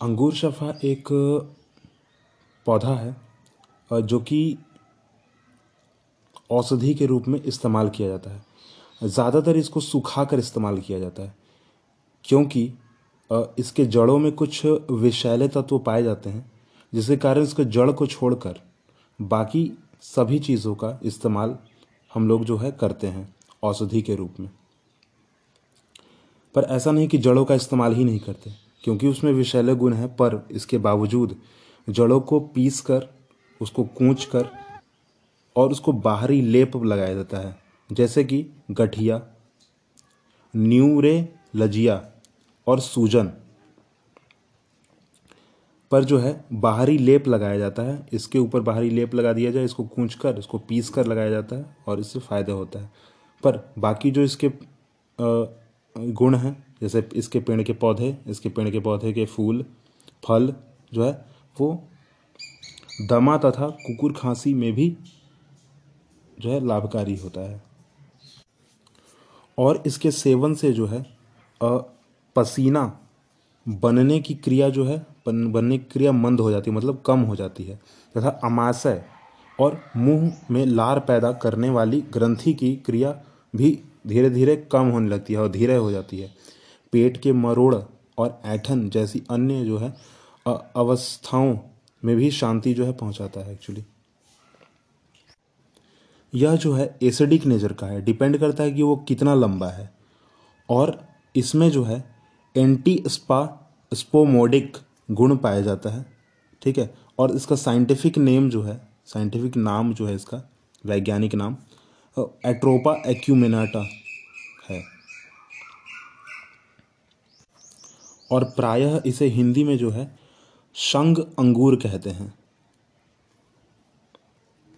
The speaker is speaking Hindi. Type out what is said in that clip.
अंगूर शफा एक पौधा है जो कि औषधि के रूप में इस्तेमाल किया जाता है। ज़्यादातर इसको सुखा कर इस्तेमाल किया जाता है, क्योंकि इसके जड़ों में कुछ विषैले तत्व पाए जाते हैं, जिसके कारण इसके जड़ को छोड़कर बाकी सभी चीज़ों का इस्तेमाल हम लोग जो है करते हैं औषधि के रूप में। पर ऐसा नहीं कि जड़ों का इस्तेमाल ही नहीं करते। क्योंकि उसमें विषैले गुण हैं, पर इसके बावजूद जड़ों को पीस कर, उसको कूच कर और उसको बाहरी लेप लगाया जाता है, जैसे कि गठिया, न्यूरे, लजिया और सूजन। पर जो है, बाहरी लेप लगाया जाता है, इसके ऊपर बाहरी लेप लगा दिया जाए, इसको कूच कर, इसको पीस कर लगाया जाता है और इससे फ़ायदा होता है। पर बाकी जो इसके गुण हैं जैसे इसके पेड़ के पौधे, इसके पेड़ के पौधे के फूल, फल जो है, वो दमा तथा कुकुर खांसी में भी जो है लाभकारी होता है। और इसके सेवन से जो है पसीना बनने की क्रिया जो है बनने की क्रिया मंद हो जाती है मतलब कम हो जाती है। तथा अमाशय और मुँह में लार पैदा करने वाली ग्रंथि की क्रिया भी धीरे धीरे कम होने लगती है और धीरे हो जाती है। पेट के मरोड़ और ऐठन जैसी अन्य जो है अवस्थाओं में भी शांति जो है पहुंचाता है एक्चुअली यह जो है एसिडिक नेचर का है डिपेंड करता है कि वो कितना लंबा है। और इसमें जो है एंटी स्पा स्पोमोडिक गुण पाया जाता है, ठीक है? और इसका साइंटिफिक नेम जो है साइंटिफिक नाम जो है इसका, वैज्ञानिक नाम एट्रोपा एक्यूमिनाटा है और प्रायः इसे हिंदी में जो है शंग अंगूर कहते हैं।